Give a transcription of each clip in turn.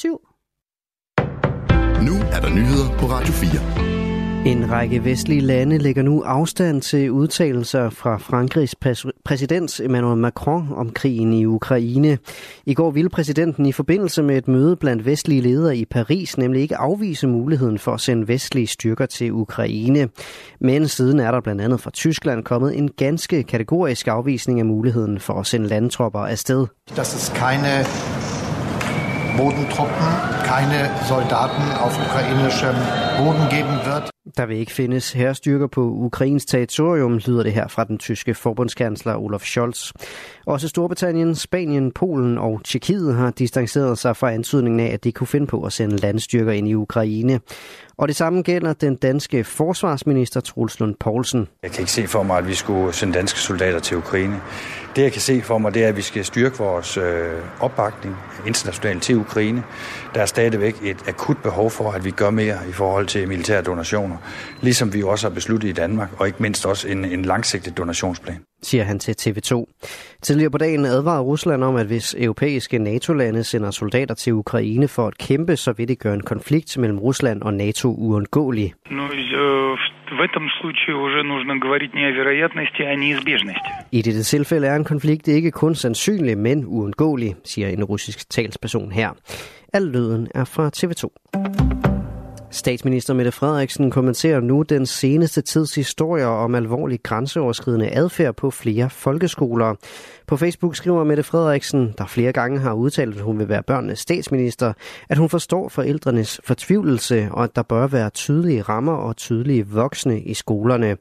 7. Nu er der nyheder på Radio 4. En række vestlige lande lægger nu afstand til udtalelser fra Frankrigs præsident Emmanuel Macron om krigen i Ukraine. I går ville præsidenten i forbindelse med et møde blandt vestlige ledere i Paris nemlig ikke afvise muligheden for at sende vestlige styrker til Ukraine. Men siden er der blandt andet fra Tyskland kommet en ganske kategorisk afvisning af muligheden for at sende landtropper afsted. Das ist keine Bodentruppen, keine Soldaten auf ukrainischem Boden geben wird. Der vil ikke findes herrestyrker på Ukrains territorium, lyder det her fra den tyske forbundskansler Olaf Scholz. Også Storbritannien, Spanien, Polen og Tjekkiet har distanceret sig fra antydningen af, at de kunne finde på at sende landstyrker ind i Ukraine. Og det samme gælder den danske forsvarsminister Truls Lund Poulsen. Jeg kan ikke se for mig, at vi skulle sende danske soldater til Ukraine. Det jeg kan se for mig, det er, at vi skal styrke vores øh, opbakning internationalt til Ukraine. Der er stadigvæk et akut behov for, at vi gør mere i forhold til militære donationer donationer, ligesom vi også har besluttet i Danmark, og ikke mindst også en, en langsigtet donationsplan siger han til TV2. Tidligere på dagen advarede Rusland om, at hvis europæiske NATO-lande sender soldater til Ukraine for at kæmpe, så vil det gøre en konflikt mellem Rusland og NATO uundgåelig. I dette tilfælde er en konflikt ikke kun sandsynlig, men uundgåelig, siger en russisk talsperson her. Al lyden er fra TV2. Statsminister Mette Frederiksen kommenterer nu den seneste tids historier om alvorlig grænseoverskridende adfærd på flere folkeskoler. På Facebook skriver Mette Frederiksen, der flere gange har udtalt, at hun vil være børnenes statsminister, at hun forstår forældrenes fortvivlelse og at der bør være tydelige rammer og tydelige voksne i skolerne.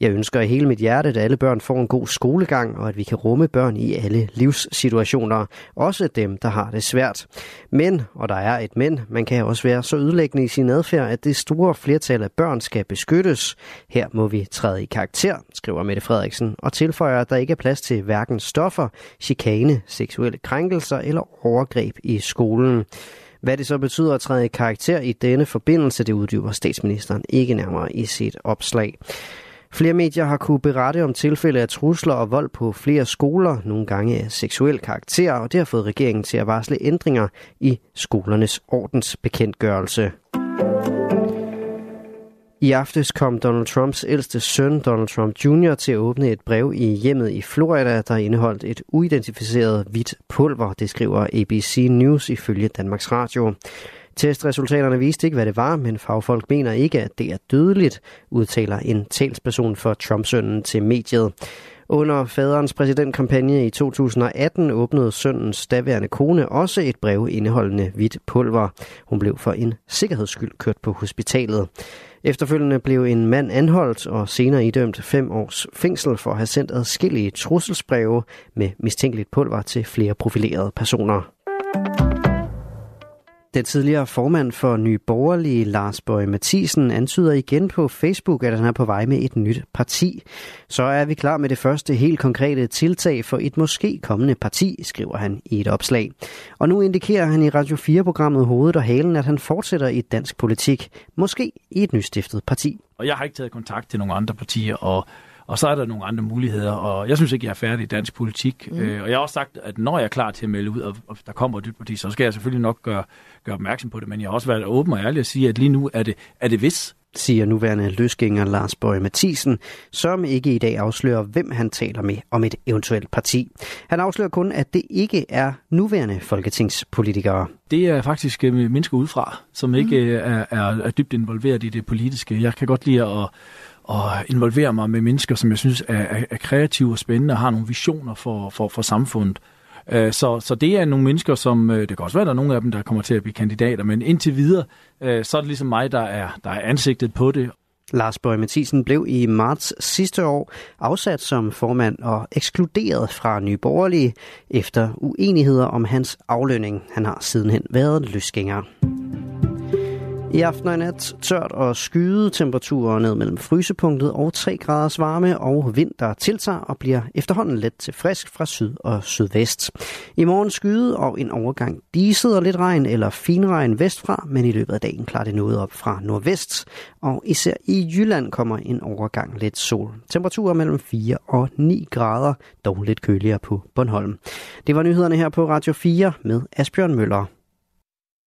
Jeg ønsker i hele mit hjerte, at alle børn får en god skolegang, og at vi kan rumme børn i alle livssituationer, også dem, der har det svært. Men, og der er et men, man kan også være så ødelæggende i sin adfærd, at det store flertal af børn skal beskyttes. Her må vi træde i karakter, skriver Mette Frederiksen, og tilføjer, at der ikke er plads til hverken stoffer, chikane, seksuelle krænkelser eller overgreb i skolen. Hvad det så betyder at træde i karakter i denne forbindelse, det uddyber statsministeren ikke nærmere i sit opslag. Flere medier har kunne berette om tilfælde af trusler og vold på flere skoler, nogle gange af seksuel karakter, og det har fået regeringen til at varsle ændringer i skolernes ordensbekendtgørelse. I aftes kom Donald Trumps ældste søn, Donald Trump Jr., til at åbne et brev i hjemmet i Florida, der indeholdt et uidentificeret hvidt pulver, det skriver ABC News ifølge Danmarks Radio. Testresultaterne viste ikke, hvad det var, men fagfolk mener ikke, at det er dødeligt, udtaler en talsperson for Trump-sønnen til mediet. Under faderens præsidentkampagne i 2018 åbnede sønnens daværende kone også et brev indeholdende hvidt pulver. Hun blev for en sikkerheds skyld kørt på hospitalet. Efterfølgende blev en mand anholdt og senere idømt fem års fængsel for at have sendt adskillige trusselsbreve med mistænkeligt pulver til flere profilerede personer. Den tidligere formand for Nye Borgerlige, Lars Bøge Mathisen, antyder igen på Facebook, at han er på vej med et nyt parti. Så er vi klar med det første helt konkrete tiltag for et måske kommende parti, skriver han i et opslag. Og nu indikerer han i Radio 4-programmet Hovedet og Halen, at han fortsætter i dansk politik, måske i et nystiftet parti. Og jeg har ikke taget kontakt til nogle andre partier, og og så er der nogle andre muligheder, og jeg synes ikke, jeg er færdig i dansk politik. Mm. Øh, og jeg har også sagt, at når jeg er klar til at melde ud, og, og der kommer et nyt parti, så skal jeg selvfølgelig nok gøre, gøre opmærksom på det. Men jeg har også været åben og ærlig at sige, at lige nu er det, er det vis, siger nuværende løsgænger Lars Bøge Mathisen, som ikke i dag afslører, hvem han taler med om et eventuelt parti. Han afslører kun, at det ikke er nuværende folketingspolitikere. Det er faktisk øh, mennesker udefra, som ikke mm. er, er, er dybt involveret i det politiske. Jeg kan godt lide at og involvere mig med mennesker, som jeg synes er, er, er kreative og spændende og har nogle visioner for, for, for samfundet. Øh, så, så det er nogle mennesker, som, øh, det kan også være, at der er nogle af dem, der kommer til at blive kandidater, men indtil videre, øh, så er det ligesom mig, der er, der er ansigtet på det. Lars Bøge Mathisen blev i marts sidste år afsat som formand og ekskluderet fra Nye Borgerlige efter uenigheder om hans aflønning. Han har sidenhen været løsgænger. I aften og i nat tørt og skyde temperaturer ned mellem frysepunktet og 3 graders varme og vind, der tiltager og bliver efterhånden let til frisk fra syd og sydvest. I morgen skyde og en overgang diset og lidt regn eller finregn vestfra, men i løbet af dagen klarer det noget op fra nordvest. Og især i Jylland kommer en overgang lidt sol. Temperaturer mellem 4 og 9 grader, dog lidt køligere på Bornholm. Det var nyhederne her på Radio 4 med Asbjørn Møller.